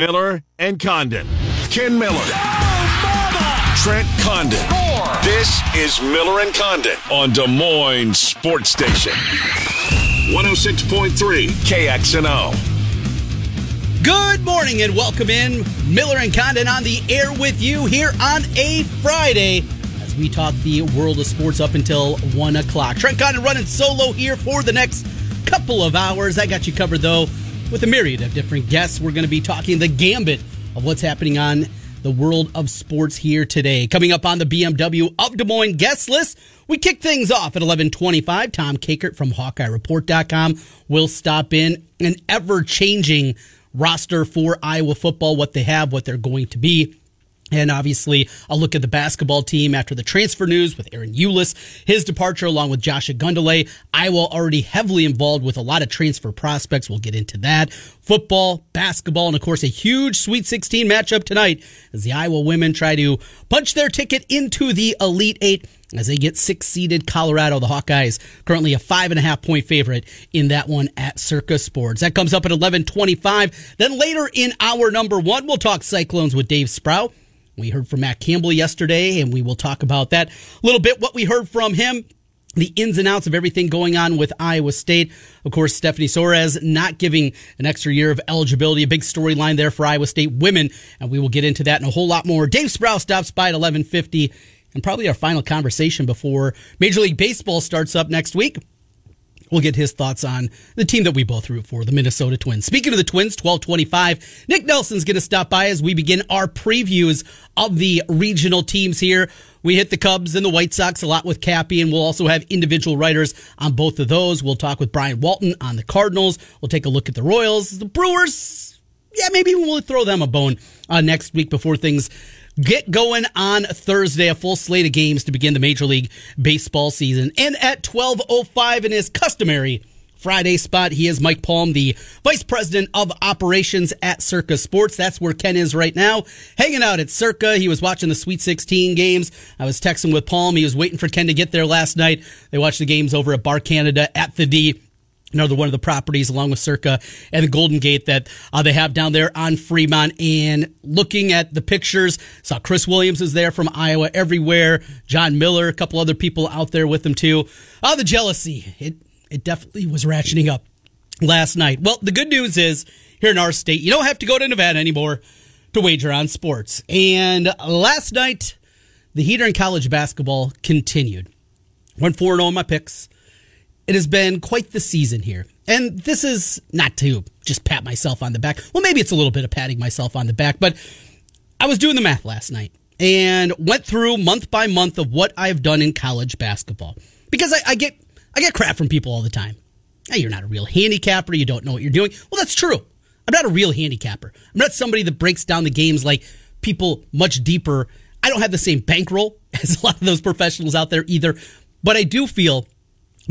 Miller and Condon. Ken Miller. Trent Condon. This is Miller and Condon on Des Moines Sports Station. 106.3 KXNO. Good morning and welcome in. Miller and Condon on the air with you here on a Friday as we talk the world of sports up until 1 o'clock. Trent Condon running solo here for the next couple of hours. I got you covered though with a myriad of different guests. We're going to be talking the gambit of what's happening on the world of sports here today. Coming up on the BMW of Des Moines guest list, we kick things off at 1125. Tom Kakert from HawkeyeReport.com will stop in an ever changing roster for Iowa football, what they have, what they're going to be. And obviously, a look at the basketball team after the transfer news with Ahron Ulis, his departure along with Josh Ogundele. Iowa already heavily involved with a lot of transfer prospects. We'll get into that. Football, basketball, and of course, a huge Sweet 16 matchup tonight as the Iowa women try to punch their ticket into the Elite Eight as they get six seeded Colorado. The Hawkeyes currently a five and a half point favorite in that one at Circa Sports. That comes up at 1125. Then later in hour number one, we'll talk Cyclones with Dave Sprau. We heard from Matt Campbell yesterday, and we will talk about that a little bit, what we heard from him, the ins and outs of everything going on with Iowa State. Of course, Stephanie Soares not giving an extra year of eligibility, a big storyline there for Iowa State women, and we will get into that and a whole lot more. Dave Sprau stops by at 1150, and probably our final conversation before Major League Baseball starts up next week. We'll get his thoughts on the team that we both root for, the Minnesota Twins. Speaking of the Twins, 1225, Nick Nelson's going to stop by as we begin our previews of the regional teams here. We hit the Cubs and the White Sox a lot with Cappy, and we'll also have individual writers on both of those. We'll talk with Brian Walton on the Cardinals. We'll take a look at the Royals, the Brewers. Yeah, maybe we'll throw them a bone uh, next week before things get going on Thursday. A full slate of games to begin the Major League Baseball season. And at 12.05 in his customary Friday spot, he is Mike Palm, the Vice President of Operations at Circa Sports. That's where Ken is right now, hanging out at Circa. He was watching the Sweet 16 games. I was texting with Palm. He was waiting for Ken to get there last night. They watched the games over at Bar Canada at the D another one of the properties along with Circa and the Golden Gate that uh, they have down there on Fremont. And looking at the pictures, saw Chris Williams is there from Iowa everywhere. john Miller, a couple other people out there with them too. Oh, the jealousy. It, it definitely was ratcheting up last night. Well, the good news is here in our state, you don't have to go to Nevada anymore to wager on sports. And last night, the heater in college basketball continued. Went 4 0 on my picks. It has been quite the season here. And this is not to just pat myself on the back. Well, maybe it's a little bit of patting myself on the back, but I was doing the math last night and went through month by month of what I've done in college basketball. Because I, I get I get crap from people all the time. Hey, you're not a real handicapper, you don't know what you're doing. Well, that's true. I'm not a real handicapper. I'm not somebody that breaks down the games like people much deeper. I don't have the same bankroll as a lot of those professionals out there either. But I do feel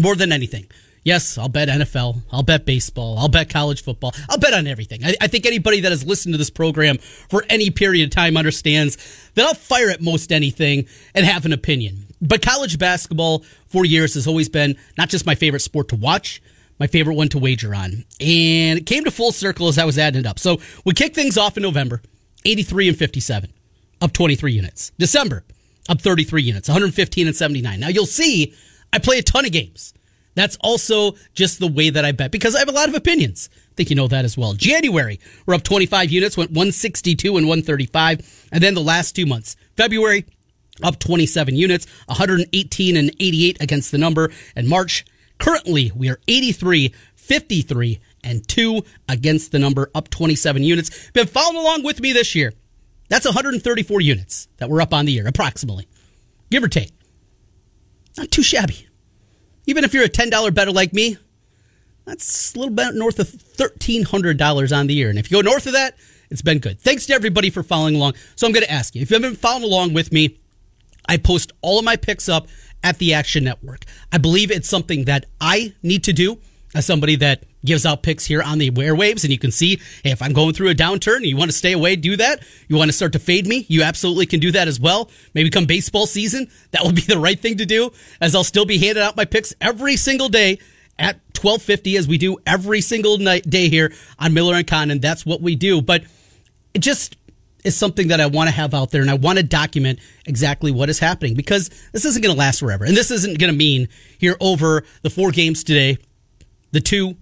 more than anything. Yes, I'll bet NFL. I'll bet baseball. I'll bet college football. I'll bet on everything. I, I, think anybody that has listened to this program for any period of time understands that I'll fire at most anything and have an opinion. But college basketball for years has always been not just my favorite sport to watch, my favorite one to wager on. And it came to full circle as I was adding it up. So we kick things off in November, 83 and 57, up 23 units. December, up 33 units, 115 and 79. Now you'll see I play a ton of games. That's also just the way that I bet because I have a lot of opinions. I think you know that as well. January, we're up 25 units, went 162 and 135. And then the last two months, February, up 27 units, 118 and 88 against the number. And March, currently, we are 83, 53, and 2 against the number, up 27 units. Been following along with me this year. That's 134 units that we're up on the year, approximately, give or take. Not too shabby. Even if you're a $10 better like me, that's a little bit north of $1,300 on the year. And if you go north of that, it's been good. Thanks to everybody for following along. So I'm going to ask you if you haven't following along with me, I post all of my picks up at the Action Network. I believe it's something that I need to do as somebody that gives out picks here on the airwaves and you can see hey if i'm going through a downturn and you want to stay away do that you want to start to fade me you absolutely can do that as well maybe come baseball season that will be the right thing to do as i'll still be handing out my picks every single day at 1250 as we do every single night day here on miller and condon that's what we do but it just is something that I want to have out there and I want to document exactly what is happening because this isn't going to last forever. And this isn't going to mean here over the four games today, the two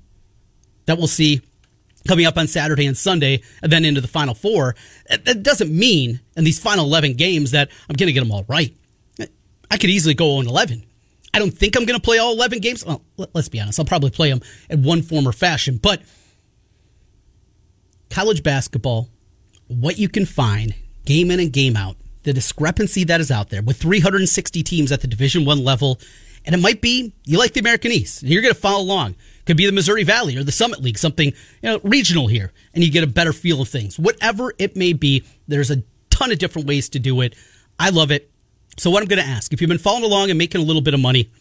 that we'll see coming up on Saturday and Sunday, and then into the final four. That doesn't mean in these final 11 games that I'm going to get them all right. I could easily go on 11. I don't think I'm going to play all 11 games. Well, let's be honest. I'll probably play them in one form or fashion. But college basketball, what you can find game in and game out, the discrepancy that is out there with 360 teams at the Division One level, and it might be you like the American East, and you're going to follow along. Could be the Missouri Valley or the Summit League, something you know, regional here, and you get a better feel of things. Whatever it may be, there's a ton of different ways to do it. I love it. So, what I'm going to ask if you've been following along and making a little bit of money,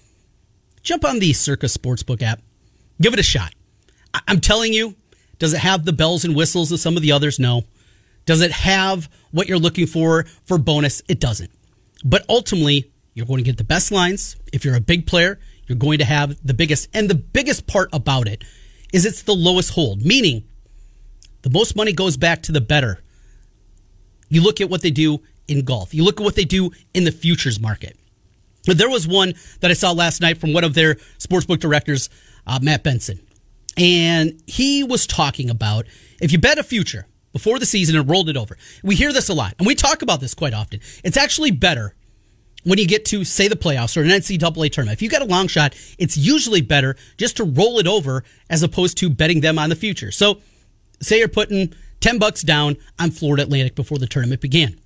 jump on the Circa Sportsbook app, give it a shot. I- I'm telling you, does it have the bells and whistles of some of the others? No. Does it have what you're looking for for bonus? It doesn't. But ultimately, you're going to get the best lines. If you're a big player, you're going to have the biggest. And the biggest part about it is it's the lowest hold, meaning the most money goes back to the better. You look at what they do in golf. You look at what they do in the futures market. But There was one that I saw last night from one of their sportsbook directors, uh, Matt Benson. And he was talking about if you bet a future before the season and rolled it over, we hear this a lot, and we talk about this quite often. It's actually better when you get to, say, the playoffs or an NCAA tournament. If you got a long shot, it's usually better just to roll it over as opposed to betting them on the future. So, say you're putting 10 bucks down on Florida Atlantic before the tournament began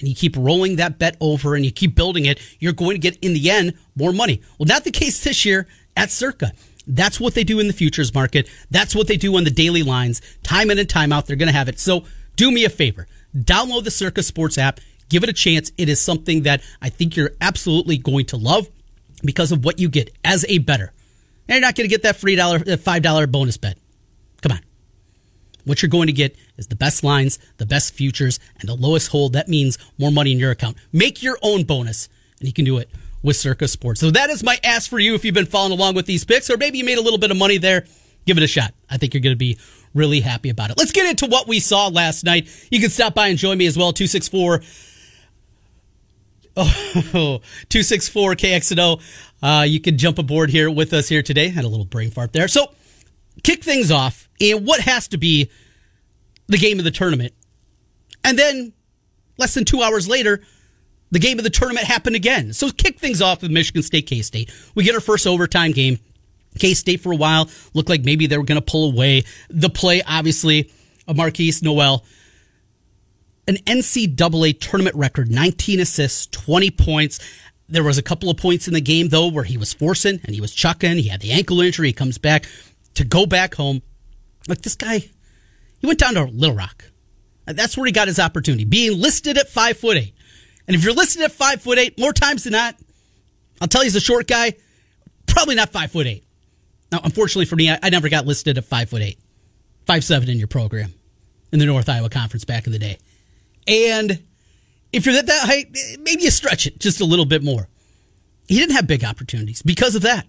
and you keep rolling that bet over and you keep building it, you're going to get in the end more money. Well, not the case this year at Circa. That's what they do in the futures market. That's what they do on the daily lines. Time in and time out, they're going to have it. So do me a favor. Download the Circa Sports app. Give it a chance. It is something that I think you're absolutely going to love because of what you get as a better. And you're not going to get that free dollar, uh, $5 bonus bet. Come on. What you're going to get is the best lines, the best futures, and the lowest hold. That means more money in your account. Make your own bonus, and you can do it with Circa Sports. So that is my ask for you if you've been following along with these picks, or maybe you made a little bit of money there. Give it a shot. I think you're going to be really happy about it. Let's get into what we saw last night. You can stop by and join me as well. 264 Oh, 264 KXNO. Uh, you can jump aboard here with us here today. Had a little brain fart there. So, kick things off in what has to be the game of the tournament. And then, less than two hours later, the game of the tournament happened again. So, kick things off with Michigan State K State. We get our first overtime game. K State for a while looked like maybe they were going to pull away. The play, obviously, of Markquis Nowell. An NCAA tournament record 19 assists, 20 points. There was a couple of points in the game, though, where he was forcing and he was chucking. He had the ankle injury. He comes back to go back home. Like this guy, he went down to Little Rock. That's where he got his opportunity, being listed at five foot eight. And if you're listed at five foot eight, more times than not, I'll tell you, he's a short guy, probably not five foot eight. Now, unfortunately for me, I, I never got listed at five foot eight, five seven in your program in the North Iowa Conference back in the day. And if you're at that height, maybe you stretch it just a little bit more. He didn't have big opportunities because of that.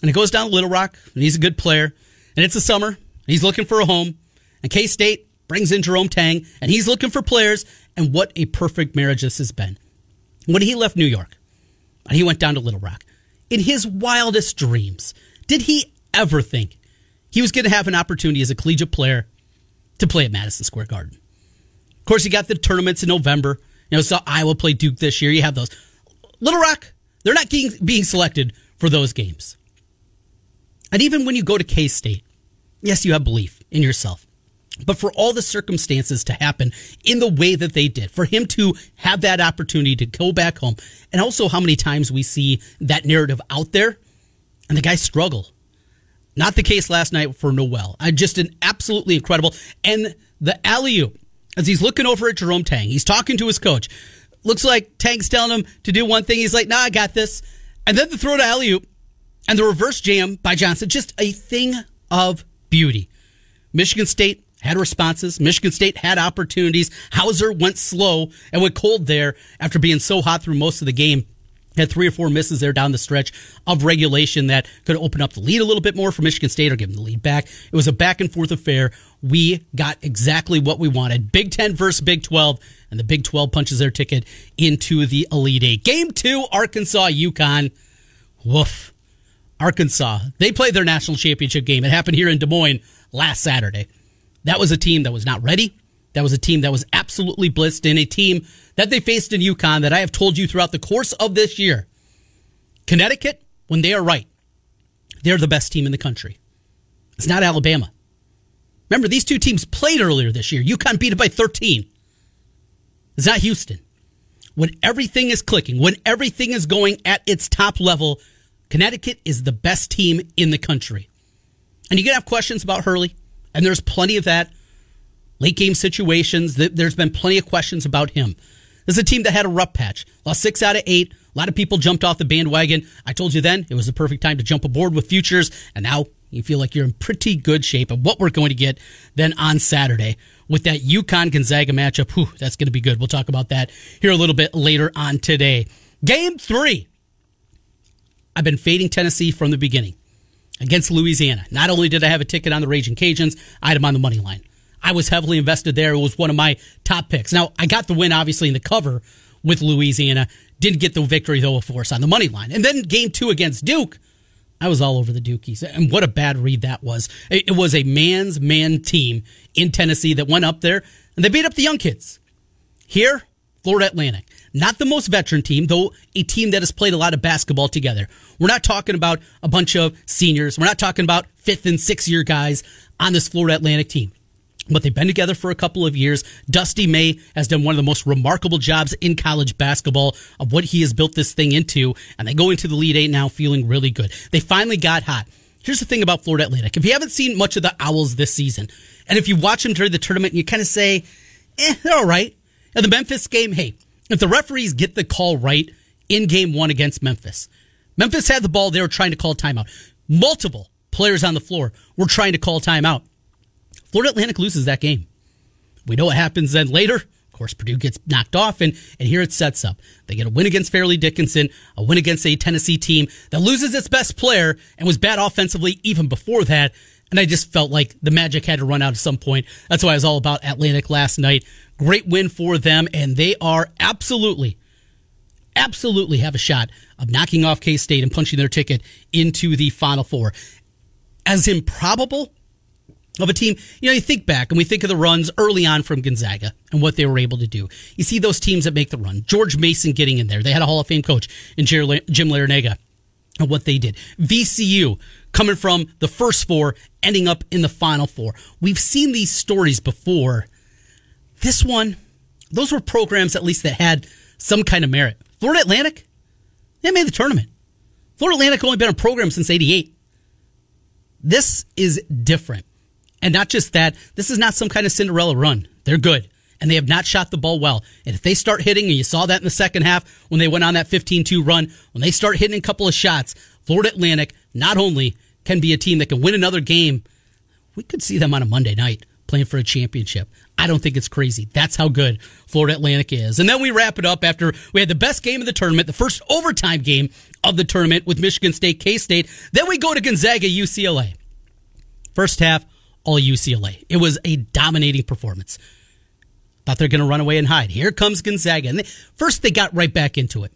And it goes down to Little Rock, and he's a good player. And it's the summer. He's looking for a home. And K State brings in Jerome Tang, and he's looking for players. And what a perfect marriage this has been. When he left New York, and he went down to Little Rock, in his wildest dreams, did he ever think he was going to have an opportunity as a collegiate player to play at Madison Square Garden? Of course, you got the tournaments in November. You know, saw Iowa play Duke this year. You have those. Little Rock, they're not being, being selected for those games. And even when you go to K State, yes, you have belief in yourself. But for all the circumstances to happen in the way that they did, for him to have that opportunity to go back home, and also how many times we see that narrative out there, and the guys struggle. Not the case last night for Nowell. I just an absolutely incredible. And the alley as he's looking over at Jerome Tang, he's talking to his coach. Looks like Tang's telling him to do one thing. He's like, nah, I got this. And then the throw to alley and the reverse jam by Johnson. Just a thing of beauty. Michigan State had responses. Michigan State had opportunities. Hauser went slow and went cold there after being so hot through most of the game. Had three or four misses there down the stretch of regulation that could open up the lead a little bit more for Michigan State or give them the lead back. It was a back and forth affair. We got exactly what we wanted. Big 10 versus Big 12, and the Big 12 punches their ticket into the Elite Eight. Game two, Arkansas, UConn. Woof. Arkansas. They played their national championship game. It happened here in Des Moines last Saturday. That was a team that was not ready. That was a team that was absolutely blitzed in a team that they faced in UConn that I have told you throughout the course of this year. Connecticut, when they are right, they're the best team in the country. It's not Alabama. Remember, these two teams played earlier this year. UConn beat it by 13. It's not Houston. When everything is clicking, when everything is going at its top level, Connecticut is the best team in the country. And you can have questions about Hurley, and there's plenty of that. Late game situations, there's been plenty of questions about him. This is a team that had a rough patch. Lost six out of eight. A lot of people jumped off the bandwagon. I told you then it was the perfect time to jump aboard with futures, and now you feel like you're in pretty good shape of what we're going to get then on Saturday with that UConn Gonzaga matchup. Whew, that's going to be good. We'll talk about that here a little bit later on today. Game three. I've been fading Tennessee from the beginning against Louisiana. Not only did I have a ticket on the Raging Cajuns, I had them on the money line. I was heavily invested there. It was one of my top picks. Now, I got the win, obviously, in the cover with Louisiana. Didn't get the victory, though, of course, on the money line. And then game two against Duke, I was all over the Dukies. And what a bad read that was. It was a man's man team in Tennessee that went up there and they beat up the young kids. Here, Florida Atlantic. Not the most veteran team, though a team that has played a lot of basketball together. We're not talking about a bunch of seniors. We're not talking about fifth and sixth year guys on this Florida Atlantic team but they've been together for a couple of years. Dusty May has done one of the most remarkable jobs in college basketball of what he has built this thing into, and they go into the Elite Eight now feeling really good. They finally got hot. Here's the thing about Florida Atlantic. If you haven't seen much of the Owls this season, and if you watch them during the tournament, you kind of say, eh, they're all right. And the Memphis game, hey, if the referees get the call right in game one against Memphis, Memphis had the ball, they were trying to call timeout. Multiple players on the floor were trying to call timeout. Florida Atlantic loses that game. We know what happens then later. Of course, Purdue gets knocked off, and, and here it sets up. They get a win against Fairleigh Dickinson, a win against a Tennessee team that loses its best player and was bad offensively even before that. And I just felt like the magic had to run out at some point. That's why I was all about Atlantic last night. Great win for them, and they are absolutely, absolutely have a shot of knocking off K State and punching their ticket into the Final Four. As improbable of a team. You know, you think back and we think of the runs early on from Gonzaga and what they were able to do. You see those teams that make the run. George Mason getting in there. They had a Hall of Fame coach in Jim Larrañaga and what they did. VCU coming from the first four, ending up in the final four. We've seen these stories before. This one, those were programs at least that had some kind of merit. Florida Atlantic, they made the tournament. Florida Atlantic only been a program since 88. This is different. And not just that, this is not some kind of Cinderella run. They're good. And they have not shot the ball well. And if they start hitting, and you saw that in the second half when they went on that 15 2 run, when they start hitting a couple of shots, Florida Atlantic not only can be a team that can win another game, we could see them on a Monday night playing for a championship. I don't think it's crazy. That's how good Florida Atlantic is. And then we wrap it up after we had the best game of the tournament, the first overtime game of the tournament with Michigan State, K State. Then we go to Gonzaga, UCLA. First half, all UCLA. It was a dominating performance. Thought they're going to run away and hide. Here comes Gonzaga. And they, first, they got right back into it.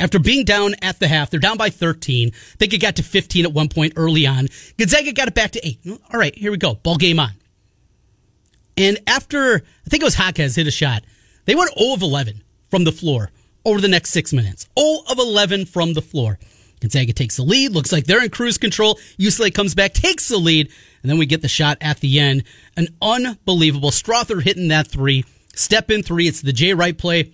After being down at the half, they're down by 13. I think it got to 15 at one point early on. Gonzaga got it back to 8. All right, here we go. Ball game on. And after, I think it was Jaquez hit a shot, they went 0 of 11 from the floor over the next six minutes. 0 of 11 from the floor. Gonzaga takes the lead. Looks like they're in cruise control. UCLA comes back, takes the lead, and then we get the shot at the end. An unbelievable Strawther hitting that three. Step in three. It's the Jay Wright play.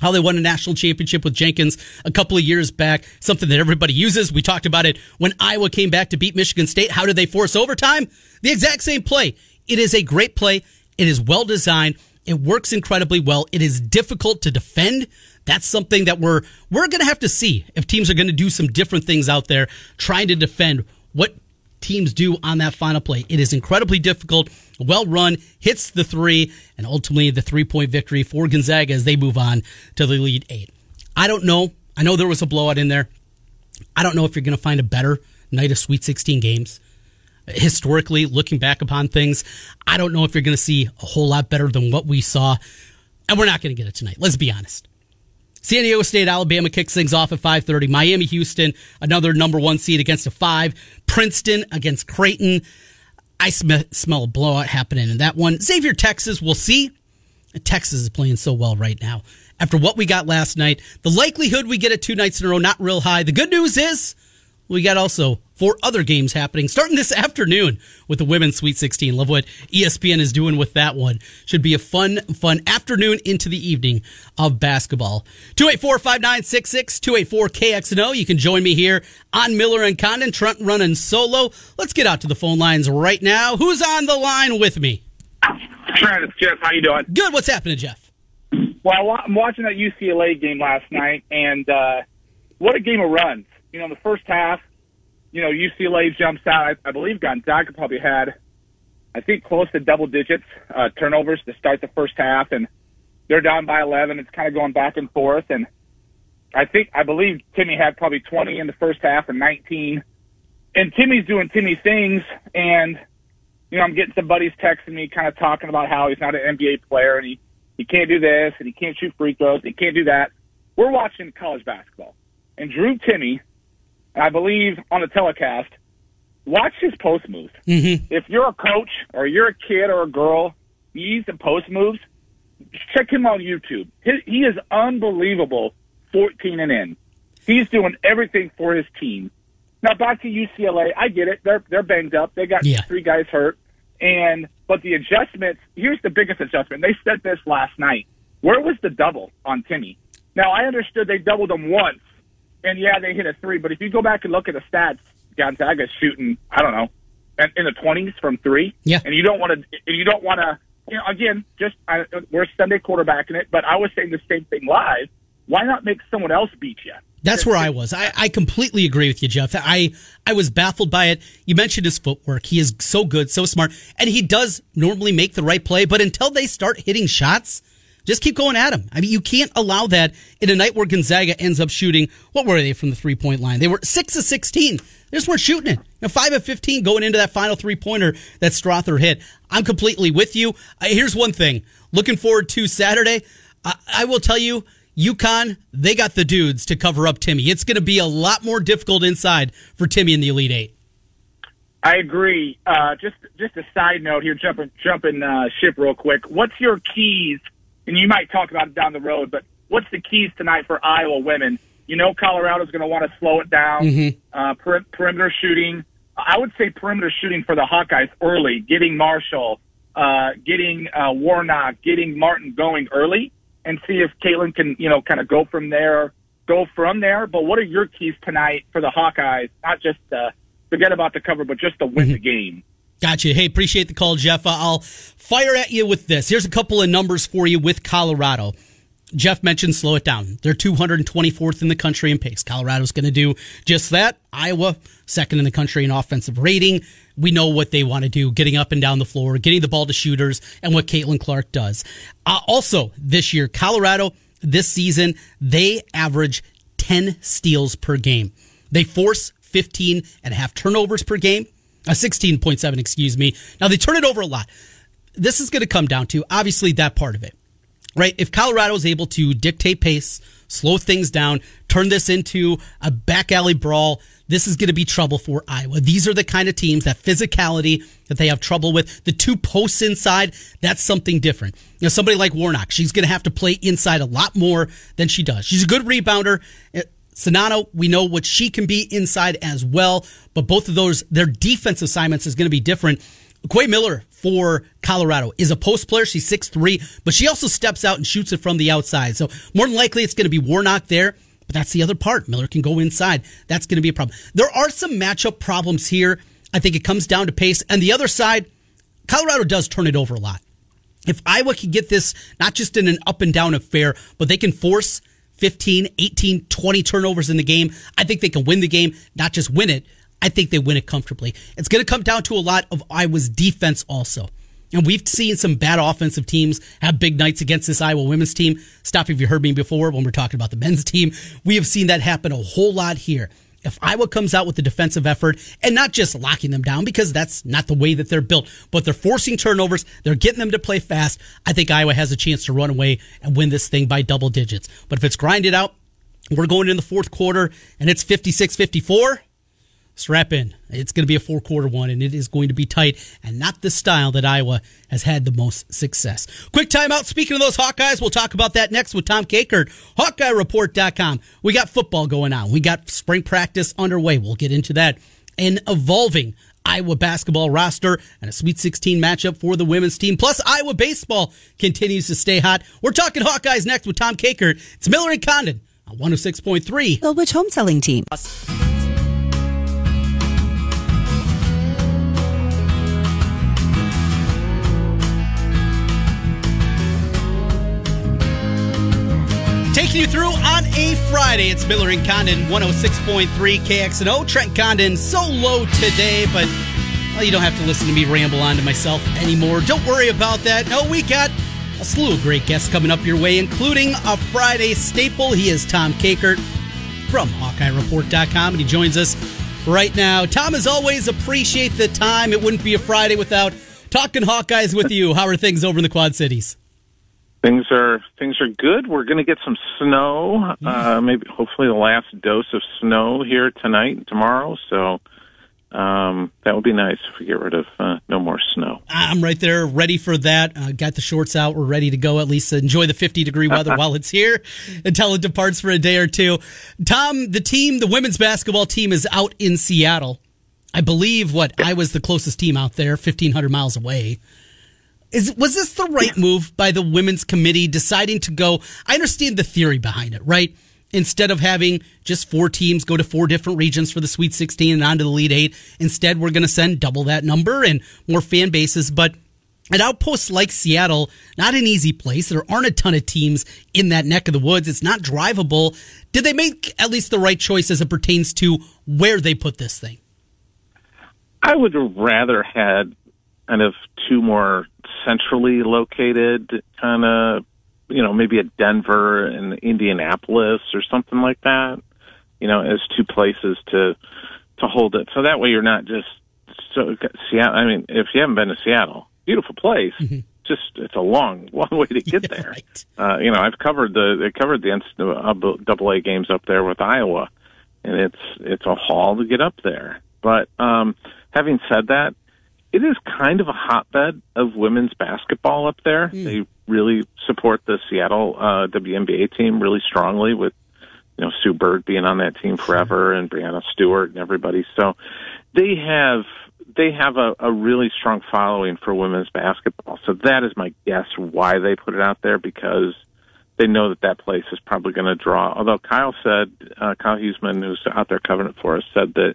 How they won a national championship with Jenkins a couple of years back. Something that everybody uses. We talked about it when Iowa came back to beat Michigan State. How did they force overtime? The exact same play. It is a great play. It is well designed. It works incredibly well. It is difficult to defend. That's something that we're we're going to have to see if teams are going to do some different things out there trying to defend what teams do on that final play. It is incredibly difficult. Well run, hits the three, and ultimately the three point victory for Gonzaga as they move on to the Elite Eight. I don't know. I know there was a blowout in there. I don't know if you're going to find a better night of Sweet 16 games. Historically, looking back upon things, I don't know if you're going to see a whole lot better than what we saw. And we're not going to get it tonight. Let's be honest. San Diego State, Alabama kicks things off at 5:30. Miami, Houston, another number one seed against a five. Princeton against Creighton. I sm- smell a blowout happening in that one. Xavier, Texas, we'll see. Texas is playing so well right now. After what we got last night, the likelihood we get it two nights in a row not real high. The good news is we got also four other games happening starting this afternoon with the women's Sweet 16. Love what ESPN is doing with that one. Should be a fun, fun afternoon into the evening of basketball. 284-5966, 284-KXNO. You can join me here on Miller and Condon. Trent running solo. Let's get out to the phone lines right now. Who's on the line with me? Trent, it's Jeff. How you doing? Good. What's happening, Jeff? Well, I'm watching that UCLA game last night, and uh, what a game of runs. You know, in the first half, you know, UCLA jumps out. I, I believe Gonzaga probably had, I think, close to double digits uh, turnovers to start the first half, and they're down by 11. It's kind of going back and forth, and I think I believe Timme had probably 20 in the first half and 19. And Timmy's doing Timme things, and you know, I'm getting some buddies texting me, kind of talking about how he's not an NBA player and he he can't do this and he can't shoot free throws, he can't do that. We're watching college basketball, and Drew Timme I believe on the telecast, watch his post moves. Mm-hmm. If you're a coach or you're a kid or a girl, he's the post moves. Check him on YouTube. He, he is unbelievable. 14 and in. He's doing everything for his team. Now back to UCLA. I get it. They're they're banged up. They got yeah. three guys hurt. And but the adjustments. Here's the biggest adjustment. They said this last night. Where was the double on Timme? Now I understood they doubled him once and yeah, they hit a three. But if you go back and look at the stats, Gonzaga's shooting, I don't know, in the twenties from three. Yeah. And you don't want to, and you don't want to, you know, again, just I, we're Sunday quarterbacking it, but I was saying the same thing live. Why not make someone else beat you? That's where I was. I, I completely agree with you, Jeff. I I was baffled by it. You mentioned his footwork. He is so good, so smart, and he does normally make the right play. But until they start hitting shots, just keep going at him. I mean, you can't allow that in a night where Gonzaga ends up shooting. What were they from the three point line? They were six of sixteen. They just weren't shooting it. You know, five of fifteen going into that final three pointer that Strawther hit. I'm completely with you. Uh, here's one thing. Looking forward to Saturday. I, I will tell you. UConn, they got the dudes to cover up Timme. It's going to be a lot more difficult inside for Timme in the Elite Eight. I agree. Uh, just just a side note here, jumping jumping uh, ship real quick. What's your keys and you might talk about it down the road, but what's the keys tonight for Iowa women? You know, Colorado's going to want to slow it down. Mm-hmm. Uh, per- perimeter shooting. I would say perimeter shooting for the Hawkeyes early, getting Marshall, uh, getting uh, Warnock, getting Martin going early, and see if Caitlin can, you know, kind of go from there. Go from there. But what are your keys tonight for the Hawkeyes? Not just uh, forget about the cover, but just to win mm-hmm. the game. Gotcha. Hey, appreciate the call, Jeff. I'll fire at you with this. Here's a couple of numbers for you with Colorado. Jeff mentioned slow it down. They're 224th in the country in pace. Colorado's going to do just that. Iowa, second in the country in offensive rating. We know what they want to do, getting up and down the floor, getting the ball to shooters, and what Caitlin Clark does. Uh, also, this year, Colorado, this season, they average 10 steals per game. They force 15 and a half turnovers per game. A 16.7, excuse me. Now they turn it over a lot. This is going to come down to obviously that part of it, right? If Colorado is able to dictate pace, slow things down, turn this into a back alley brawl, this is going to be trouble for Iowa. These are the kind of teams that physicality that they have trouble with. The two posts inside, that's something different. You know, somebody like Warnock, she's going to have to play inside a lot more than she does. She's a good rebounder. Eh, Czinano, we know what she can be inside as well, but both of those, their defense assignments is going to be different. Quay Miller for Colorado is a post player. She's six three, but she also steps out and shoots it from the outside. So more than likely it's going to be Warnock there. But that's the other part. Miller can go inside. That's going to be a problem. There are some matchup problems here. I think it comes down to pace. And the other side, Colorado does turn it over a lot. If Iowa can get this not just in an up and down affair, but they can force 15, 18, 20 turnovers in the game. I think they can win the game, not just win it. I think they win it comfortably. It's going to come down to a lot of Iowa's defense also. And we've seen some bad offensive teams have big nights against this Iowa women's team. Stop if you heard me before when we're talking about the men's team. We have seen that happen a whole lot here. If Iowa comes out with the defensive effort and not just locking them down because that's not the way that they're built, but they're forcing turnovers, they're getting them to play fast, I think Iowa has a chance to run away and win this thing by double digits. But if it's grinded out, we're going in the fourth quarter and it's 56 54 strap in. It's going to be a four quarter one, and it is going to be tight and not the style that Iowa has had the most success. Quick timeout. Speaking of those Hawkeyes, we'll talk about that next with Tom Kakert, HawkeyeReport.com. We got football going on. We got spring practice underway. We'll get into that. An evolving Iowa basketball roster and a Sweet 16 matchup for the women's team. Plus, Iowa baseball continues to stay hot. We're talking Hawkeyes next with Tom Kakert. It's Miller and Condon on 106.3. The Which Home Selling Team. You through on a Friday. It's Miller and Condon, 106.3 KXNO. Trent Condon, so low today, but well, you don't have to listen to me ramble on to myself anymore. Don't worry about that. No, we got a slew of great guests coming up your way, including a Friday staple. He is Tom Kakert from HawkeyeReport.com, and he joins us right now. Tom, as always, appreciate the time. It wouldn't be a Friday without talking Hawkeyes with you. How are things over in the Quad Cities? Things are things are good. We're going to get some snow. Uh, maybe hopefully the last dose of snow here tonight and tomorrow. So um, that would be nice if we get rid of uh, no more snow. I'm right there, ready for that. Uh, got the shorts out. We're ready to go. At least enjoy the 50 degree weather while it's here until it departs for a day or two. Tom, the team, the women's basketball team, is out in Seattle. I believe what I was the closest team out there, 1,500 miles away. Is was this the right move by the women's committee deciding to go? I understand the theory behind it, right? Instead of having just four teams go to four different regions for the Sweet 16 and on to the Elite Eight, instead we're going to send double that number and more fan bases. But an outpost like Seattle, not an easy place. There aren't a ton of teams in that neck of the woods. It's not drivable. Did they make at least the right choice as it pertains to where they put this thing? I would have rather had kind of two more centrally located kind of you know maybe a Denver and Indianapolis or something like that you know as two places to to hold it so that way you're not just so Seattle I mean if you haven't been to Seattle beautiful place mm-hmm. just it's a long long way to get there right. uh you know I've covered the I covered the double A games up there with Iowa and it's it's a haul to get up there but um having said that it is kind of a hotbed of women's basketball up there. Mm. They really support the Seattle uh, WNBA team really strongly with you know Sue Bird being on that team forever and Breanna Stewart and everybody. So they have they have a, a really strong following for women's basketball. So that is my guess why they put it out there because they know that that place is probably going to draw. Although Kyle said, uh, Kyle Huseman, who's out there covering it for us, said that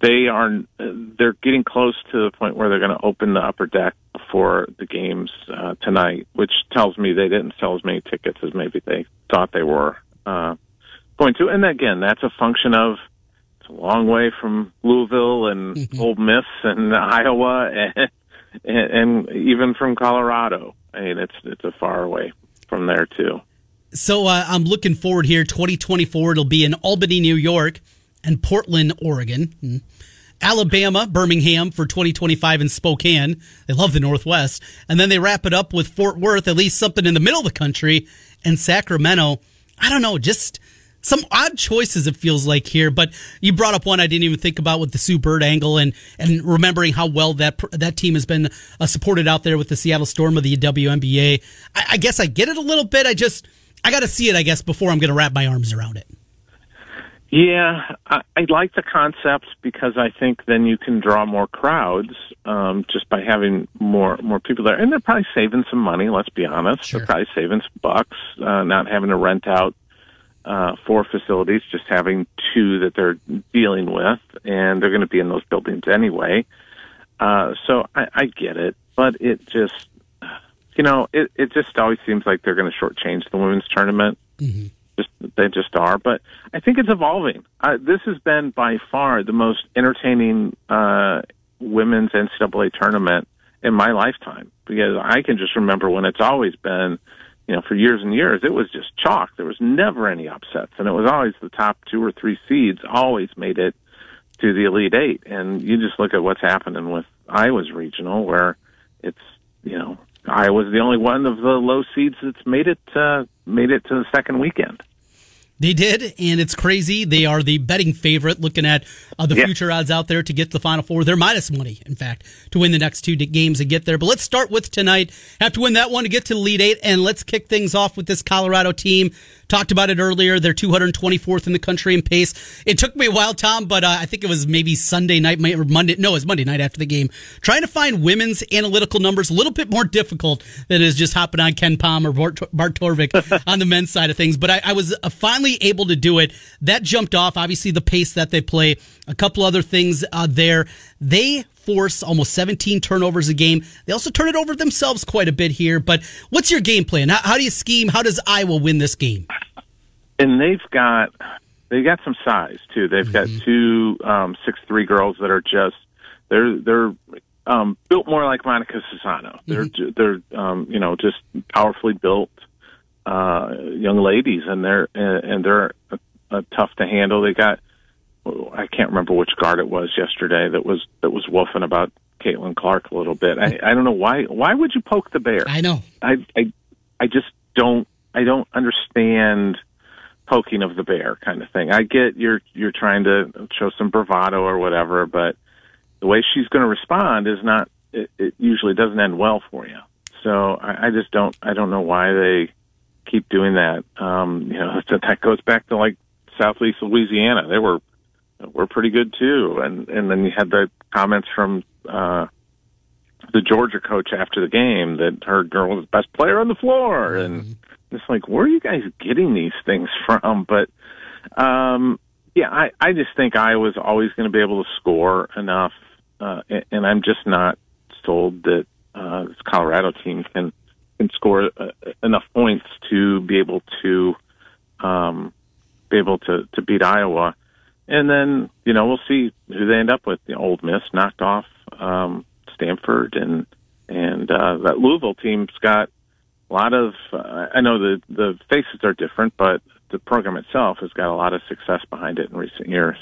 they are they're getting close to the point where they're going to open the upper deck for the games uh, tonight, which tells me they didn't sell as many tickets as maybe they thought they were uh, going to. And again, that's a function of it's a long way from Louisville and mm-hmm. Ole Miss and Iowa and, and, and even from Colorado. I mean, it's it's a far away from there too. So uh, I'm looking forward here. 2024, it'll be in Albany, New York and Portland, Oregon. Alabama, Birmingham for 2025 in Spokane. They love the Northwest. And then they wrap it up with Fort Worth, at least something in the middle of the country, and Sacramento. I don't know, just some odd choices it feels like here. But you brought up one I didn't even think about with the Sue Bird angle and, and remembering how well that that team has been uh, supported out there with the Seattle Storm of the WNBA. I, I guess I get it a little bit. I just, I got to see it, I guess, before I'm going to wrap my arms around it. Yeah, I, I like the concept because I think then you can draw more crowds um, just by having more more people there, and they're probably saving some money. Let's be honest, sure. they're probably saving some bucks, uh, not having to rent out uh, four facilities, just having two that they're dealing with, and they're going to be in those buildings anyway. Uh, so I, I get it, but it just, you know, it it just always seems like they're going to shortchange the women's tournament. Mm-hmm just they just are. But I think it's evolving. Uh, this has been by far the most entertaining uh, women's NCAA tournament in my lifetime. because I can just remember when it's always been, you know, for years and years, it was just chalk. There was never any upsets, and it was always the top two or three seeds always made it to the Elite Eight. And you just look at what's happening with Iowa's regional, where it's you know Iowa's the only one of the low seeds that's made it uh, made it to the second weekend. They did, and it's crazy. They are the betting favorite looking at uh, the yeah. future odds out there to get to the Final Four. They're minus money, in fact, to win the next two games and get there. But let's start with tonight. Have to win that one to get to the Elite Eight, and let's kick things off with this Colorado team Talked about it earlier. They're 224th in the country in pace. It took me a while, Tom, but uh, I think it was maybe Sunday night or Monday. No, it was Monday night after the game. Trying to find women's analytical numbers a little bit more difficult than it is just hopping on KenPom or Bart, Torvik on the men's side of things. But I, I was uh, finally able to do it. That jumped off. Obviously, the pace that they play. A couple other things uh, there. They force almost 17 turnovers a game. They also turn it over themselves quite a bit here. But what's your game plan? How, how do you scheme? How does Iowa win this game? And they've got they've got some size too. They've mm-hmm. got two um, six three girls that are just they're they're um, built more like Monika Czinano. They're mm-hmm. they're um, you know just powerfully built uh, young ladies, and they're and they're uh, tough to handle. They got I can't remember which guard it was yesterday that was that was woofing about Caitlin Clark a little bit. I, I don't know why. Why would you poke the bear? I know. I I I just don't. I don't understand poking of the bear kind of thing. I get you're you're trying to show some bravado or whatever, but the way she's going to respond is not. It, it usually doesn't end well for you. So I, I just don't. I don't know why they keep doing that. Um, you know, that, that goes back to like Southeast Louisiana. They were were pretty good too. And and then you had the comments from uh, the Georgia coach after the game that her girl was the best player on the floor, mm-hmm. and it's like, where are you guys getting these things from? But um, yeah, I I just think I was always going to be able to score enough, uh, and, and I'm just not sold that uh, this Colorado team can can score uh, enough points to be able to um, be able to to beat Iowa and then you know we'll see who they end up with. The Ole Miss knocked off um, Stanford, and and uh, that Louisville team's got a lot of. Uh, I know the the faces are different, but the program itself has got a lot of success behind it in recent years.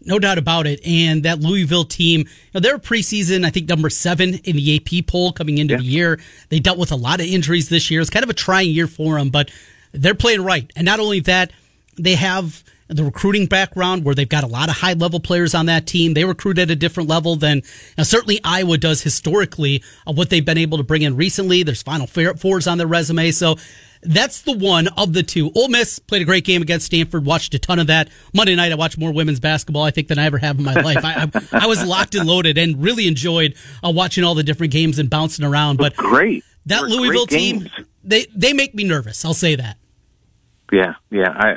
No doubt about it. And that Louisville team, you know, they're preseason, I think, number seven in the AP poll coming into yeah. the year. They dealt with a lot of injuries this year. It's kind of a trying year for them, but they're playing right. And not only that, they have the recruiting background where they've got a lot of high level players on that team. They recruit at a different level than now, certainly Iowa does historically of what they've been able to bring in recently. There's Final Fours on their resume. So that's the one of the two. Ole Miss played a great game against Stanford. Watched a ton of that Monday night. I watched more women's basketball I think than I ever have in my life. I, I, I, was locked and loaded and really enjoyed uh, watching all the different games and bouncing around. But great that Louisville great team, they they make me nervous. I'll say that. Yeah, yeah. I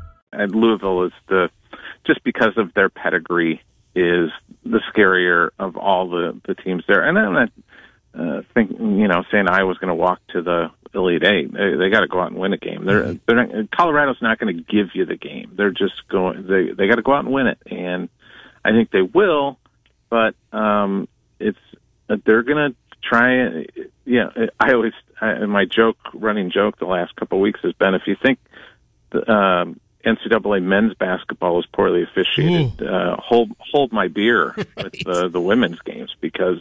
and Louisville is the just because of their pedigree is the scarier of all the the teams there. And I'm not uh, think you know saying I was going to walk to the Elite Eight. They, they got to go out and win a game. They're mm-hmm. they're not, Colorado's not going to give you the game. They're just going. They they got to go out and win it, and I think they will. But um, it's they're going to try. Yeah, I always I, my joke, running joke, the last couple of weeks has been if you think. The, um, NCAA men's basketball is poorly officiated. Uh, hold hold my beer right. with the the women's games because,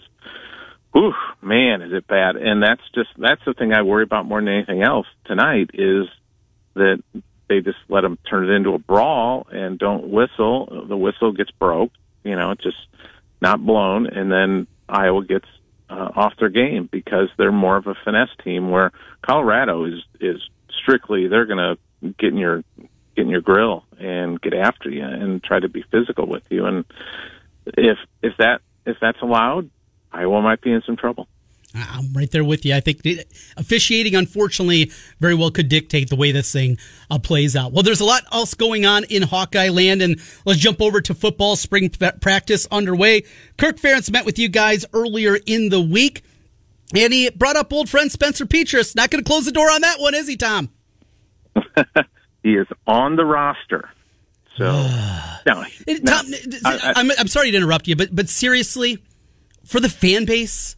whew, man, is it bad? And that's just that's the thing I worry about more than anything else tonight is that they just let them turn it into a brawl and don't whistle. The whistle gets broke, you know, it's just not blown, and then Iowa gets uh, off their game because they're more of a finesse team. Where Colorado is is strictly they're going to get in your get in your grill and get after you and try to be physical with you. And if if that if that's allowed, Iowa might be in some trouble. I'm right there with you. I think officiating, unfortunately, very well could dictate the way this thing uh, plays out. Well, there's a lot else going on in Hawkeye land, and let's jump over to football. Spring practice underway. Kirk Ferentz met with you guys earlier in the week, and he brought up old friend Spencer Petras. Not going to close the door on that one, is he, Tom? he is on the roster. So, no, Tom, I, I'm, I'm sorry to interrupt you, but but seriously, for the fan base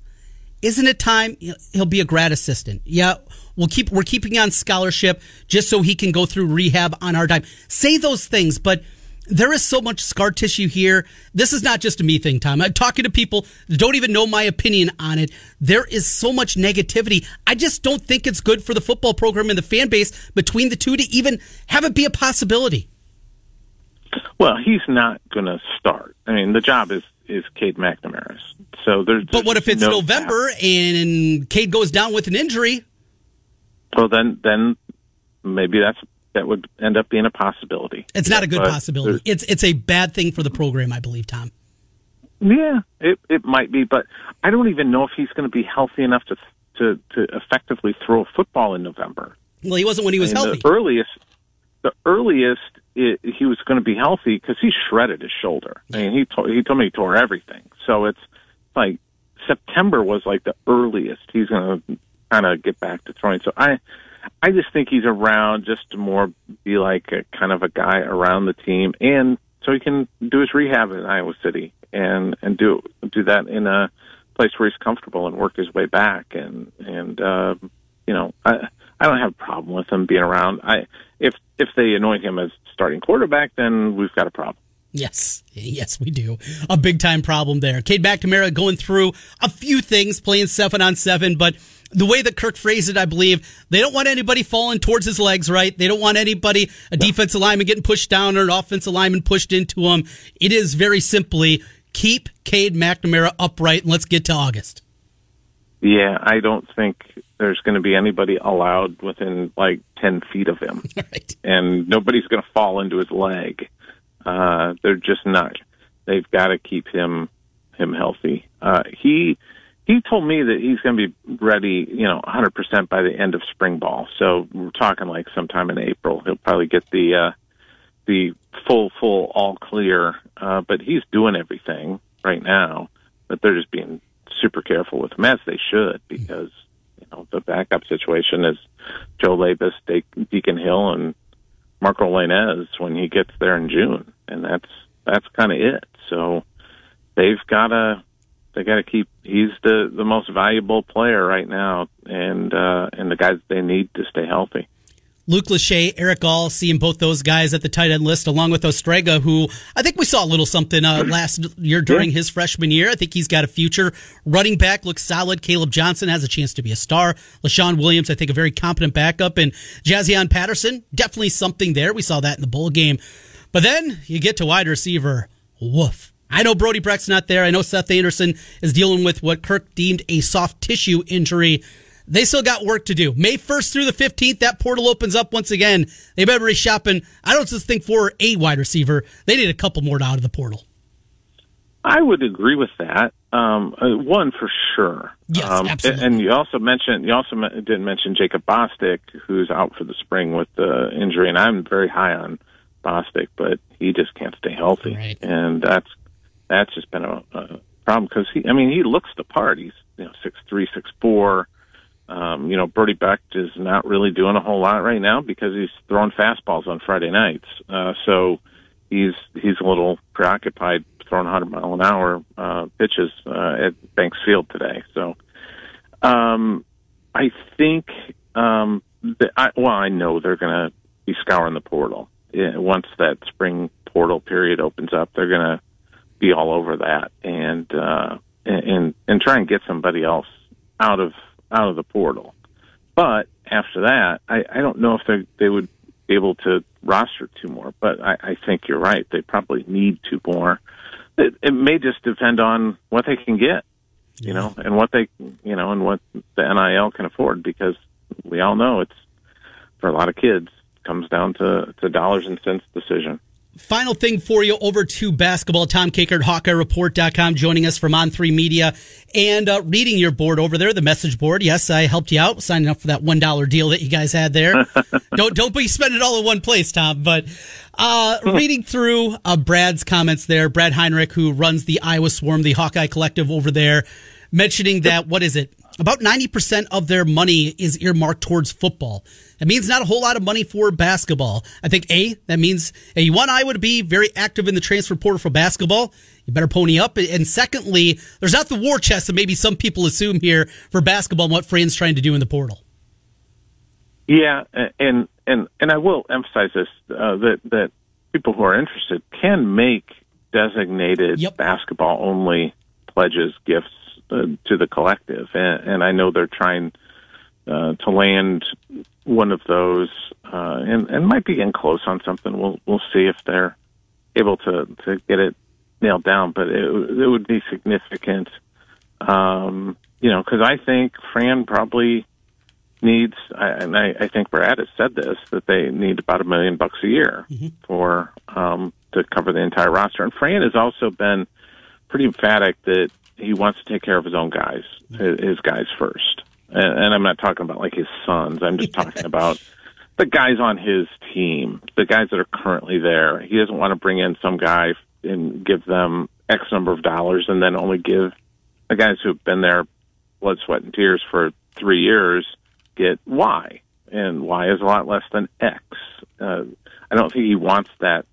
isn't it time he'll be a grad assistant? Yeah, we'll keep we're keeping on scholarship just so he can go through rehab on our dime. Say those things, but there is so much scar tissue here. This is not just a me thing, Tom. I'm talking to people that don't even know my opinion on it. There is so much negativity. I just don't think it's good for the football program and the fan base between the two to even have it be a possibility. Well, he's not going to start. I mean, the job is is Cade McNamara's. So there's. But what if it's no November gap. and Cade goes down with an injury? Well, then then maybe that's that would end up being a possibility. It's not a good possibility. It's it's a bad thing for the program, I believe, Tom. Yeah, it it might be, but I don't even know if he's going to be healthy enough to to to effectively throw a football in November. Well, he wasn't when he was I mean, healthy. The earliest, the earliest it, he was going to be healthy because he shredded his shoulder. I mean, he to, he told me he tore everything. So it's like September was like the earliest he's going to kind of get back to throwing. So I I just think he's around just to more be like a kind of a guy around the team, and so he can do his rehab in Iowa City and and do do that in a place where he's comfortable and work his way back. And and uh, you know I I don't have a problem with him being around. I if if they anoint him as starting quarterback, then we've got a problem. Yes, yes, we do. A big time problem there. Cade McNamara going through a few things, playing seven on seven, but the way that Kirk phrased it, I believe, they don't want anybody falling towards his legs, right? They don't want anybody, a no. defensive lineman getting pushed down or an offensive lineman pushed into him. It is very simply keep Cade McNamara upright and let's get to August. Yeah, I don't think there's going to be anybody allowed within like 10 feet of him. Right. And nobody's going to fall into his leg. Uh, they're just not. They've got to keep him him healthy. Uh, he he told me that he's going to be ready, you know, 100% by the end of spring ball. So we're talking like sometime in April. He'll probably get the uh, the full full all clear. Uh, but he's doing everything right now. But they're just being super careful with him as they should because you know the backup situation is Joe Labas, Deacon Hill, and Marco Lainez when he gets there in June, and that's that's kind of it. So they've got to they got to keep. He's the the most valuable player right now, and uh, and the guys they need to stay healthy. Luke Lachey, Erick All, seeing both those guys at the tight end list, along with Ostrenga, who I think we saw a little something uh, last year during his freshman year. I think he's got a future. Running back looks solid. Caleb Johnson has a chance to be a star. Leshon Williams, I think, a very competent backup. And Jaziun Patterson, definitely something there. We saw that in the bowl game. But then you get to wide receiver. Woof. I know Brody Brecht's not there. I know Seth Anderson is dealing with what Kirk deemed a soft tissue injury they still got work to do. May 1st through the 15th, that portal opens up once again. They better be shopping. I don't just think for a wide receiver. They need a couple more out of the portal. I would agree with that. Um, uh, one for sure. Yes, um, absolutely. And you also mentioned you also didn't mention Jacob Bostick, who's out for the spring with the injury, and I'm very high on Bostick, but he just can't stay healthy, right. and that's that's just been a, a problem because he. I mean, he looks the part. He's you know six three, six four. Um, you know, Brody Brecht is not really doing a whole lot right now because he's throwing fastballs on Friday nights. Uh, so he's he's a little preoccupied throwing 100 mile an hour uh, pitches uh, at Banks Field today. So um, I think um, that I, well, I know they're going to be scouring the portal yeah, once that spring portal period opens up. They're going to be all over that and uh, and and try and get somebody else out of out of the portal. But after that, I, I don't know if they they would be able to roster two more. But I, I think you're right; they probably need two more. It, it may just depend on what they can get, you know, and what they you know, and what the NIL can afford. Because we all know it's for a lot of kids comes down to to dollars and cents decision. Final thing for you over to basketball. Tom Kakert, HawkeyeReport.com, joining us from On3 Media and uh, reading your board over there, the message board. Yes, I helped you out signing up for that $1 deal that you guys had there. don't, don't be spending it all in one place, Tom, but uh, reading through uh, Brad's comments there, Brad Heinrich, who runs the Iowa Swarm, the Hawkeye Collective over there, mentioning that, what is it? About 90% of their money is earmarked towards football. That means not a whole lot of money for basketball. I think A, that means A, one, Iowa to be very active in the transfer portal for basketball. You better pony up. And secondly, there's not the war chest that maybe some people assume here for basketball and what Fran's trying to do in the portal. Yeah, and and and I will emphasize this uh, that that people who are interested can make designated Yep. basketball only pledges gifts uh, to the collective, and, and I know they're trying uh, to land one of those, uh, and and might be getting close on something. We'll we'll see if they're able to to get it nailed down, but it it would be significant, um, you know, because I think Fran probably needs, I- and I, I think Brad has said this, that they need about a million bucks a year for um, to cover the entire roster. And Fran has also been pretty emphatic that he wants to take care of his own guys, his, guys first. And, and I'm not talking about like his sons. I'm just talking about the guys on his team, the guys that are currently there. He doesn't want to bring in some guy and give them X number of dollars and then only give the guys who've been there blood, sweat, and tears for three years get Y, and Y is a lot less than X. Uh, I don't think he wants that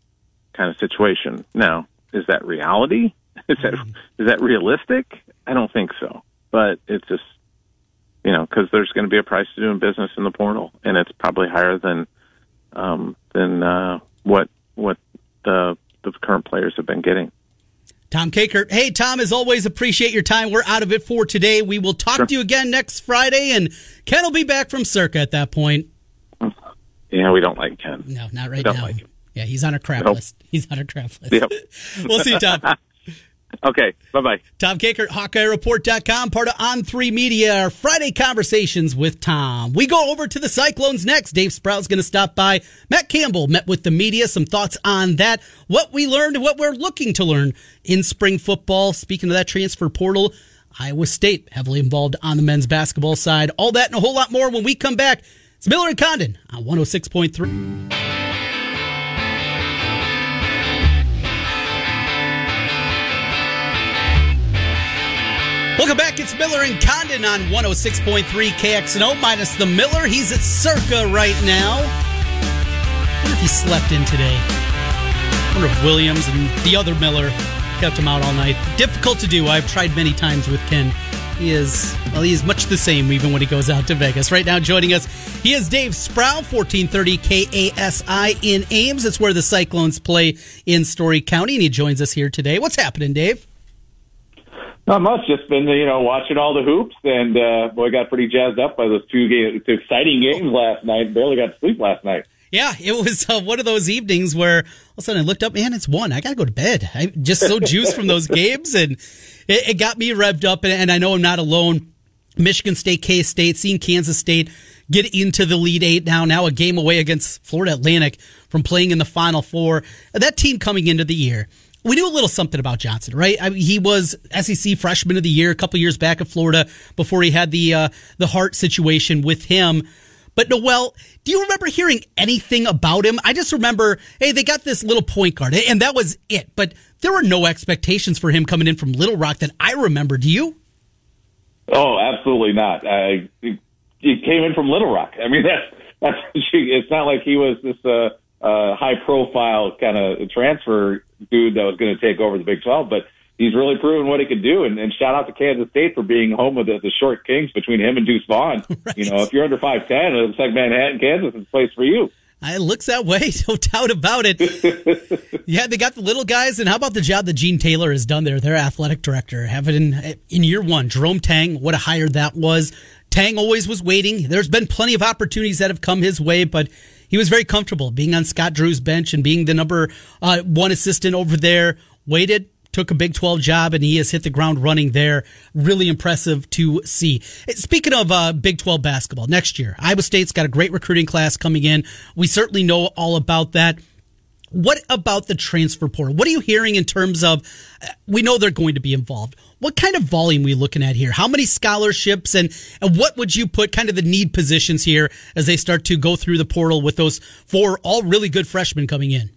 kind of situation. Now, is that reality? Is that is that realistic? I don't think so. But it's just you know because there's going to be a price to doing business in the portal, and it's probably higher than um, than uh, what what the the current players have been getting. Tom Kakert. Hey, Tom, as always, appreciate your time. We're out of it for today. We will talk to you again next Friday, and Ken will be back from Circa at that point. Yeah, we don't like Ken. No, not right Don't now. like him. yeah, he's on a crap Nope. list. He's on a crap list. Yep. we'll see you, Tom. Okay, bye bye. Tom Kakert, HawkeyeReport.com, part of On3 Media, our Friday conversations with Tom. We go over to the Cyclones next. Dave Sprau's going to stop by. Matt Campbell met with the media, some thoughts on that, what we learned, what we're looking to learn in spring football. Speaking of that transfer portal, Iowa State heavily involved on the men's basketball side. All that and a whole lot more when we come back. It's Miller and Condon on 106.3. Welcome back. It's Miller and Condon on 106.3 KXNO minus the Miller. He's at Circa right now. wonder if he slept in today. wonder if Williams and the other Miller kept him out all night. Difficult to do. I've tried many times with Ken. He is, well, he is much the same even when he goes out to Vegas. Right now, joining us, he is Dave Sprau, 1430 KASI in Ames. It's where the Cyclones play in Story County, and he joins us here today. What's happening, Dave? Not much. Just been you know watching all the hoops, and uh, boy, got pretty jazzed up by those two games, two exciting games last night. Barely got to sleep last night. Yeah, it was uh, one of those evenings where all of a sudden I looked up, man, it's one. I got to go to bed. I just so juiced from those games, and it, it got me revved up. And, and I know I'm not alone. Michigan State, K State, seeing Kansas State get into the Elite Eight now, now a game away against Florida Atlantic from playing in the Final Four. That team coming into the year. We knew a little something about Johnson, right? I mean, he was SEC Freshman of the Year a couple years back at Florida before he had the uh, the heart situation with him. But Nowell, do you remember hearing anything about him? I just remember, hey, they got this little point guard, and that was it. But there were no expectations for him coming in from Little Rock that I remember. Do you? Oh, absolutely not. I, he came in from Little Rock. I mean, that's that's. It's not like he was this uh, uh, high profile kind of transfer dude that was going to take over the Big Twelve, but. He's really proven what he could do, and, and shout out to Kansas State for being home of the, the short kings between him and Deuce Vaughn. Right. You know, if you're under five ten, it looks like Manhattan, Kansas is the place for you. It looks that way, no doubt about it. yeah, they got the little guys, and how about the job that Gene Taylor has done there, their athletic director? Have it in in year one. Jerome Tang, what a hire that was. Tang always was waiting. There's been plenty of opportunities that have come his way, but he was very comfortable being on Scott Drew's bench and being the number uh, one assistant over there. Waited, took a Big 12 job and he has hit the ground running there. Really impressive to see. Speaking of uh, Big 12 basketball, next year, Iowa State's got a great recruiting class coming in. We certainly know all about that. What about the transfer portal? What are you hearing in terms of? uh, We know they're going to be involved. What kind of volume are we looking at here? How many scholarships and and what would you put kind of the need positions here as they start to go through the portal with those four all really good freshmen coming in?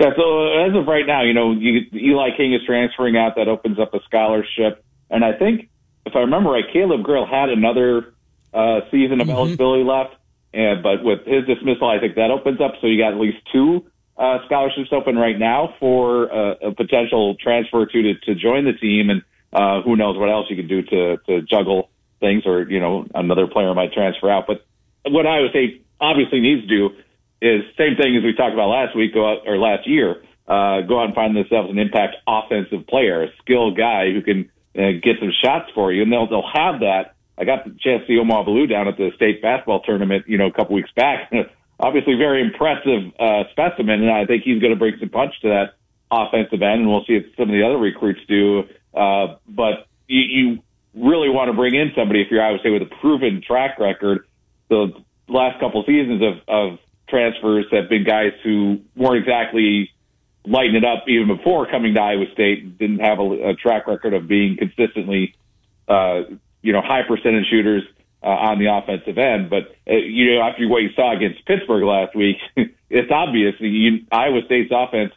Yeah, so as of right now, you know, you, Eli King is transferring out. That opens up a scholarship. And I think, if I remember right, Caleb Grill had another uh, season of eligibility left. And, but with his dismissal, I think that opens up. So you got at least two uh, scholarships open right now for uh, a potential transfer to, to to join the team. And uh, who knows what else you can do to to juggle things, or you know, another player might transfer out. But what Iowa State obviously needs to do is same thing as we talked about last week go out, or last year. Uh, go out and find themselves an impact offensive player, a skilled guy who can uh, get some shots for you, and they'll they'll have that. I got the chance to see Omaha Biliew down at the state basketball tournament, you know, a couple weeks back. Obviously, very impressive uh, specimen, and I think he's going to bring some punch to that offensive end, and we'll see if some of the other recruits do. Uh, but you, you really want to bring in somebody if you're Iowa State with a proven track record. The last couple seasons of, of transfers have been guys who weren't exactly lighting it up even before coming to Iowa State. Didn't have a, a track record of being consistently, uh, you know, high percentage shooters uh, on the offensive end. But uh, you know, after what you saw against Pittsburgh last week, it's obvious that you, Iowa State's offense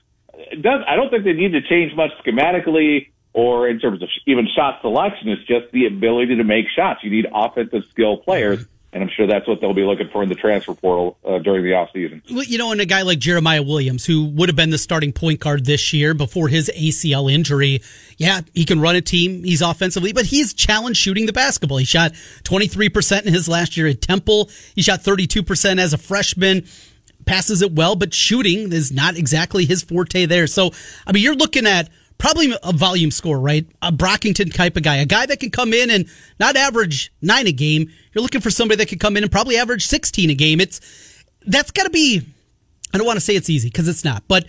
does. I don't think they need to change much schematically or in terms of even shot selection. It's just the ability to make shots. You need offensive skill players. And I'm sure that's what they'll be looking for in the transfer portal uh, during the offseason. Well, you know, and a guy like Jeremiah Williams, who would have been the starting point guard this year before his ACL injury, yeah, he can run a team. He's offensively, but he's challenged shooting the basketball. He shot 23% in his last year at Temple. He shot 32% as a freshman. Passes it well, but shooting is not exactly his forte there. So, I mean, you're looking at probably a volume score, right? A Brockington type of guy, a guy that can come in and not average nine a game. You're looking for somebody that can come in and probably average 16 a game. It's, that's got to be, I don't want to say it's easy because it's not, but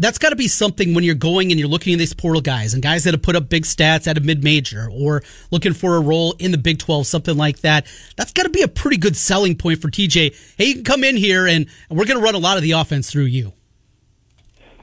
that's got to be something when you're going and you're looking at these portal guys and guys that have put up big stats at a mid major or looking for a role in the Big 12, something like that. That's got to be a pretty good selling point for TJ. Hey, you can come in here and we're going to run a lot of the offense through you.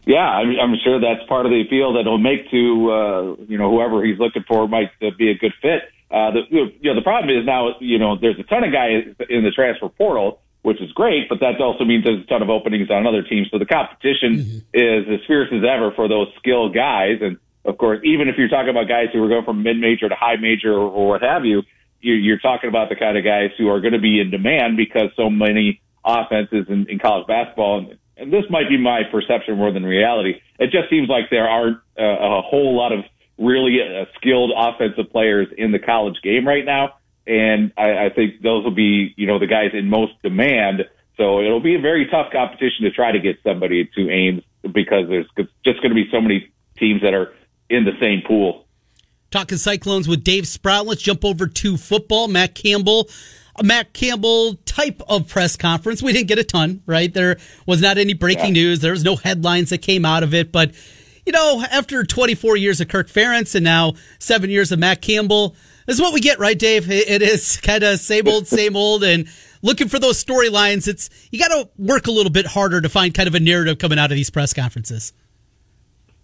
Yeah, I'm, I'm sure that's part of the appeal that he'll make to uh, you know whoever he's looking for might uh, be a good fit. Uh, the you know the problem is now you know there's a ton of guys in the transfer portal, which is great, but that also means there's a ton of openings on other teams. So the competition is as fierce as ever for those skilled guys. And of course, even if you're talking about guys who are going from mid major to high major or, or what have you, you, you're talking about the kind of guys who are going to be in demand because so many offenses in, in college basketball. And, and this might be my perception more than reality. It just seems like there aren't uh, a whole lot of really uh, skilled offensive players in the college game right now. And I, I think those will be, you know, the guys in most demand. So it'll be a very tough competition to try to get somebody to Ames because there's just going to be so many teams that are in the same pool. Talking Cyclones with Dave Sprau. Let's jump over to football. Matt Campbell. Matt Campbell type of press conference. We didn't get a ton, right? There was not any breaking Yeah. news. There was no headlines that came out of it. But, you know, after 24 years of Kirk Ferentz and now seven years of Matt Campbell, this is what we get, right, Dave? It is kind of same old, same old. And looking for those storylines, it's, you got to work a little bit harder to find kind of a narrative coming out of these press conferences.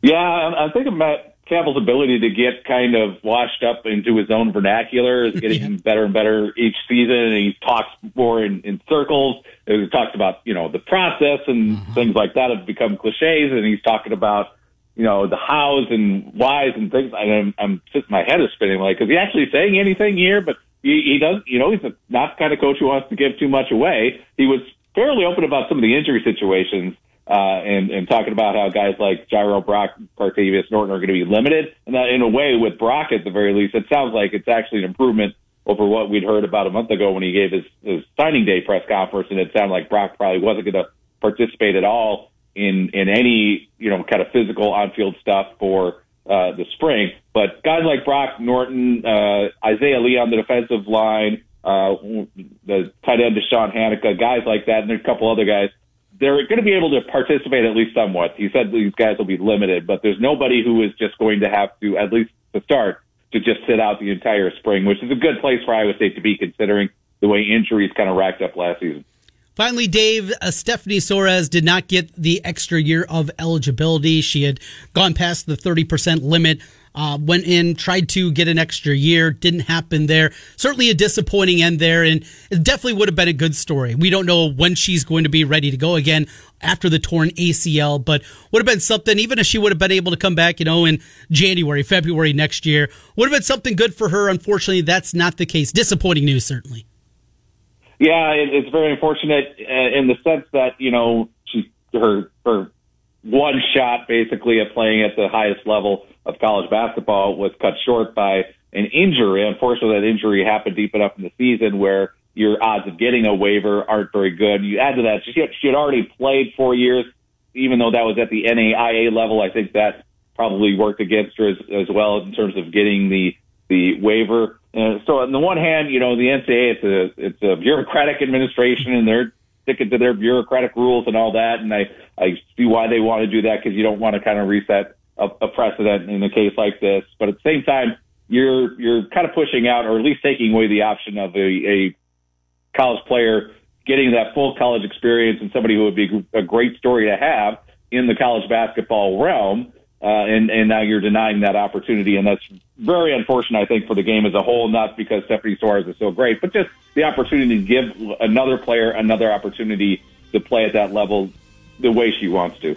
Yeah, I I think of Matt Campbell's ability to get kind of washed up into his own vernacular is getting better and better each season. And he talks more in, in circles. He talks about, you know, the process and mm-hmm. things like that have become cliches. And he's talking about, you know, the hows and whys and things. And I'm, I'm just, my head is spinning. Like, is he actually saying anything here? But he, he does, you know, he's a, not the kind of coach who wants to give too much away. He was fairly open about some of the injury situations uh, and, and talking about how guys like Jirehl Brock, Partavius Norton are going to be limited. And that in a way with Brock at the very least, it sounds like it's actually an improvement over what we'd heard about a month ago when he gave his, his signing day press conference. And it sounded like Brock probably wasn't going to participate at all in, in any, you know, kind of physical on field stuff for, uh, the spring. But guys like Brock Norton, uh, Isaiah Lee on the defensive line, uh, the tight end Deshaun Hanika, guys like that, and a couple other guys they're going to be able to participate at least somewhat. He said these guys will be limited, but there's nobody who is just going to have to, at least to start, to just sit out the entire spring, which is a good place for Iowa State to be considering the way injuries kind of racked up last season. Finally, Dave, uh, Stephanie Soares did not get the extra year of eligibility. She had gone past the 30% limit, uh, went in, tried to get an extra year, didn't happen there. Certainly a disappointing end there, and it definitely would have been a good story. We don't know when she's going to be ready to go again after the torn ACL, but would have been something, even if she would have been able to come back, you know, in January, February next year, would have been something good for her. Unfortunately, that's not the case. Disappointing news, certainly. Yeah, it, it's very unfortunate uh, in the sense that you know she her her one shot basically at playing at the highest level of college basketball was cut short by an injury. Unfortunately, that injury happened deep enough in the season where your odds of getting a waiver aren't very good. You add to that, she had, she had already played four years, even though that was at the NAIA level. I think that probably worked against her as, as well in terms of getting the the waiver. And so on the one hand, you know, the NCAA it's a it's a bureaucratic administration and they're sticking to their bureaucratic rules and all that. And I I see why they want to do that because you don't want to kind of reset a, a precedent in a case like this. But at the same time, you're you're kind of pushing out or at least taking away the option of a, a college player getting that full college experience and somebody who would be a great story to have in the college basketball realm. Uh, and, and now you're denying that opportunity. And that's very unfortunate, I think, for the game as a whole, not because Stephanie Soares is so great, but just the opportunity to give another player another opportunity to play at that level the way she wants to.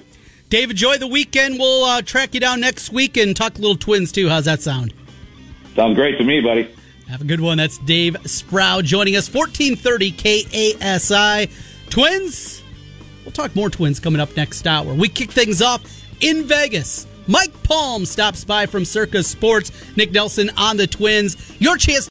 Dave, enjoy the weekend. We'll uh, track you down next week and talk little twins, too. How's that sound? Sounds great to me, buddy. Have a good one. That's Dave Sprau joining us, 1430 KASI. Twins, we'll talk more twins coming up next hour. We kick things off in Vegas. Mike Palm stops by from Circa Sports. Nick Nelson on the Twins. Your chance